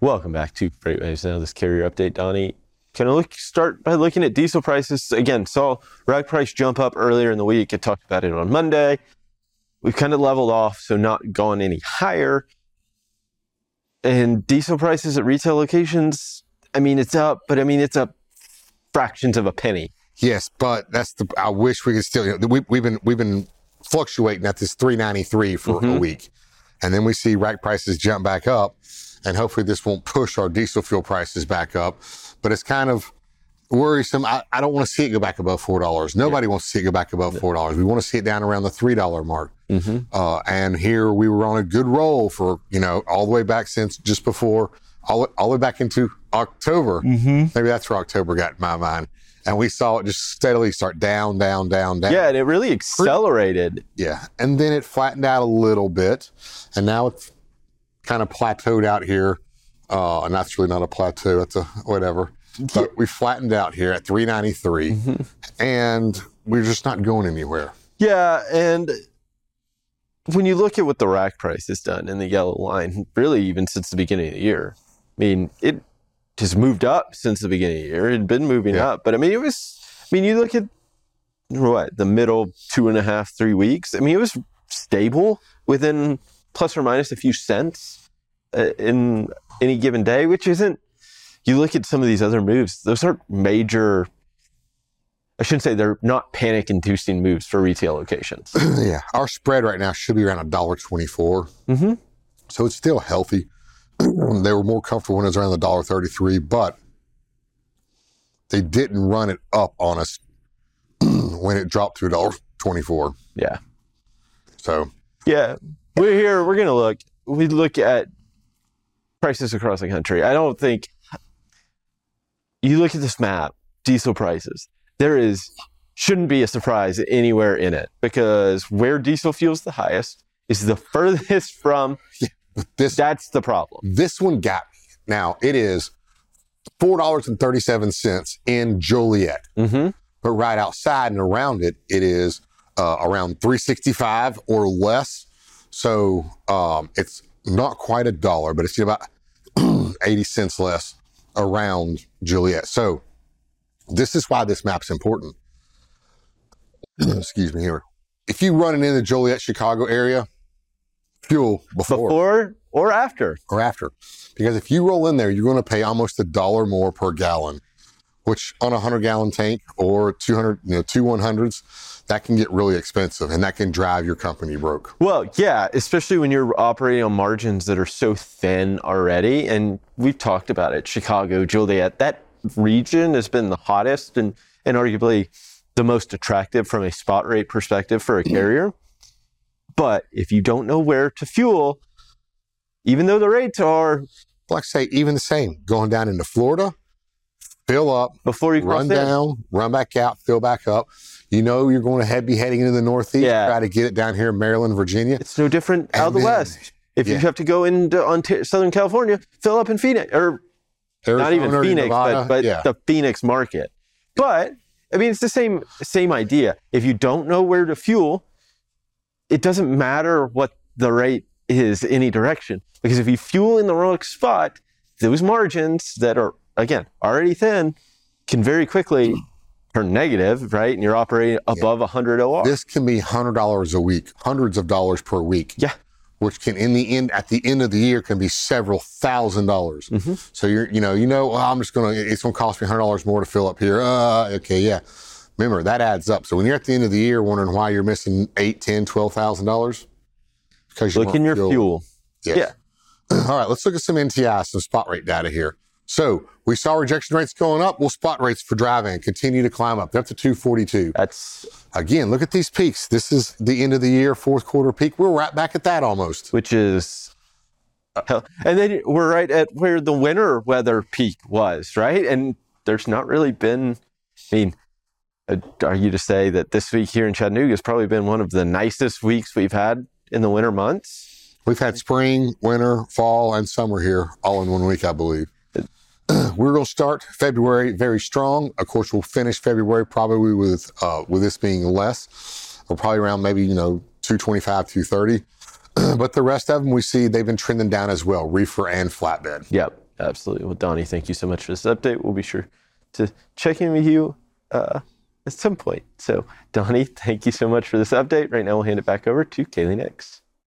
Welcome back to FreightWaves Now. This carrier update, Donny. Can I look start by looking at diesel prices again? Saw rack price jump up earlier in the week. I talked about it on Monday. We've kind of leveled off, so not gone any higher. And diesel prices at retail locations, I mean, it's up, but I mean, it's up fractions of a penny. Yes, but that's the. I wish we could still. You know, we, we've been we've been fluctuating at this 393 for Mm-hmm. a week, and then we see rack prices jump back up, and hopefully this won't push our diesel fuel prices back up. But it's kind of worrisome. I, I don't want to see it go back above four dollars. Nobody wants to see it go back above four dollars. We want to see it down around the three dollar mark. Mm-hmm. Uh, and here we were on a good roll for you know all the way back since just before all, all the way back into October. Mm-hmm. Maybe that's where October got in my mind. And we saw it just steadily start down, down, down, down. Yeah, and it really accelerated. Yeah. And then it flattened out a little bit. And now it's kind of plateaued out here. Uh, and that's really not a plateau. That's a whatever. But we flattened out here at 393. Mm-hmm. And we're just not going anywhere. Yeah, and when you look at what the rack price has done in the yellow line, really even since the beginning of the year, I mean, it has moved up since the beginning of the year. It had been moving Yeah. up, but I mean, it was. I mean, you look at what the middle two and a half, three weeks. I mean, it was stable within plus or minus a few cents uh, in any given day, which isn't. You look at some of these other moves; those aren't major. I shouldn't say they're not panic-inducing moves for retail locations. yeah. Our spread right now should be around a dollar twenty-four. Mm-hmm. So it's still healthy. they were more comfortable when it was around the dollar thirty-three, but they didn't run it up on us when it dropped to a dollar twenty-four. Yeah. So Yeah. We're here. We're going to look. We look at prices across the country. I don't think you look at this map, diesel prices. There is shouldn't be a surprise anywhere in it because where diesel fuel's the highest is the furthest from. This That's the problem. this one got me. Now it is four dollars and thirty-seven cents in Joliet, Mm-hmm. but right outside and around it, it is uh, around three sixty-five or less. So um, it's not quite a dollar, but it's about eighty cents less around Joliet. So this is why this map's important. Excuse me here. If you run it in the Joliet, Chicago area, fuel before Before or after. or after. Because if you roll in there, you're going to pay almost a dollar more per gallon, which on a 100 gallon tank or 200, you know, two 100s, that can get really expensive and that can drive your company broke. Well, yeah, especially when you're operating on margins that are so thin already. And we've talked about it Chicago, Joliet, that region has been the hottest and, and arguably the most attractive from a spot rate perspective for a carrier. But if you don't know where to fuel, even though the rates are Like I say, even the same, going down into Florida, fill up, before you cross run in, down, run back out, fill back up. You know you're going to head, be heading into the Northeast, Yeah. try to get it down here in Maryland, Virginia. it's no different out of the West. If you have to go into Ontario, Southern California, fill up in Phoenix or not even Phoenix, Nevada, but, but yeah. the Phoenix market. But I mean, it's the same same idea. If you don't know where to fuel, it doesn't matter what the rate is any direction because if you fuel in the wrong spot, those margins that are again already thin can very quickly turn negative, right? And you're operating above 100 OR. This can be hundred dollars a week, hundreds of dollars per week. Yeah. Which can, in the end, at the end of the year, can be several thousand dollars. So you're, you know, you know, well, I'm just gonna, it's gonna cost me hundred dollars more to fill up here. Uh, okay, yeah. Remember that adds up. So when you're at the end of the year wondering why you're missing eight, ten, twelve thousand dollars, because you Look in your fueled. fuel. Yes. Yeah. All right, let's look at some NTI, some spot rate data here. So we saw rejection rates going up. Well, spot rates for dry van continue to climb up. They're up to 242. That's Again, look at these peaks. This is the end of the year, fourth quarter peak. We're right back at that almost. which is uh, hell. And then we're right at where the winter weather peak was, right? And there's not really been, I mean, argue to say that this week here in Chattanooga has probably been one of the nicest weeks we've had in the winter months. We've had spring, winter, fall, and summer here all in one week, I believe. We're going to start February very strong. Of course, we'll finish February probably with uh, with this being less, or probably around maybe you know 225, 230. but the rest of them we see they've been trending down as well, reefer and flatbed. Yep. Absolutely. Well, Donny, thank you so much for this update. We'll be sure to check in with you uh, at some point. So, Donny, thank you so much for this update. Right now, we'll hand it back over to Kaylee Nix.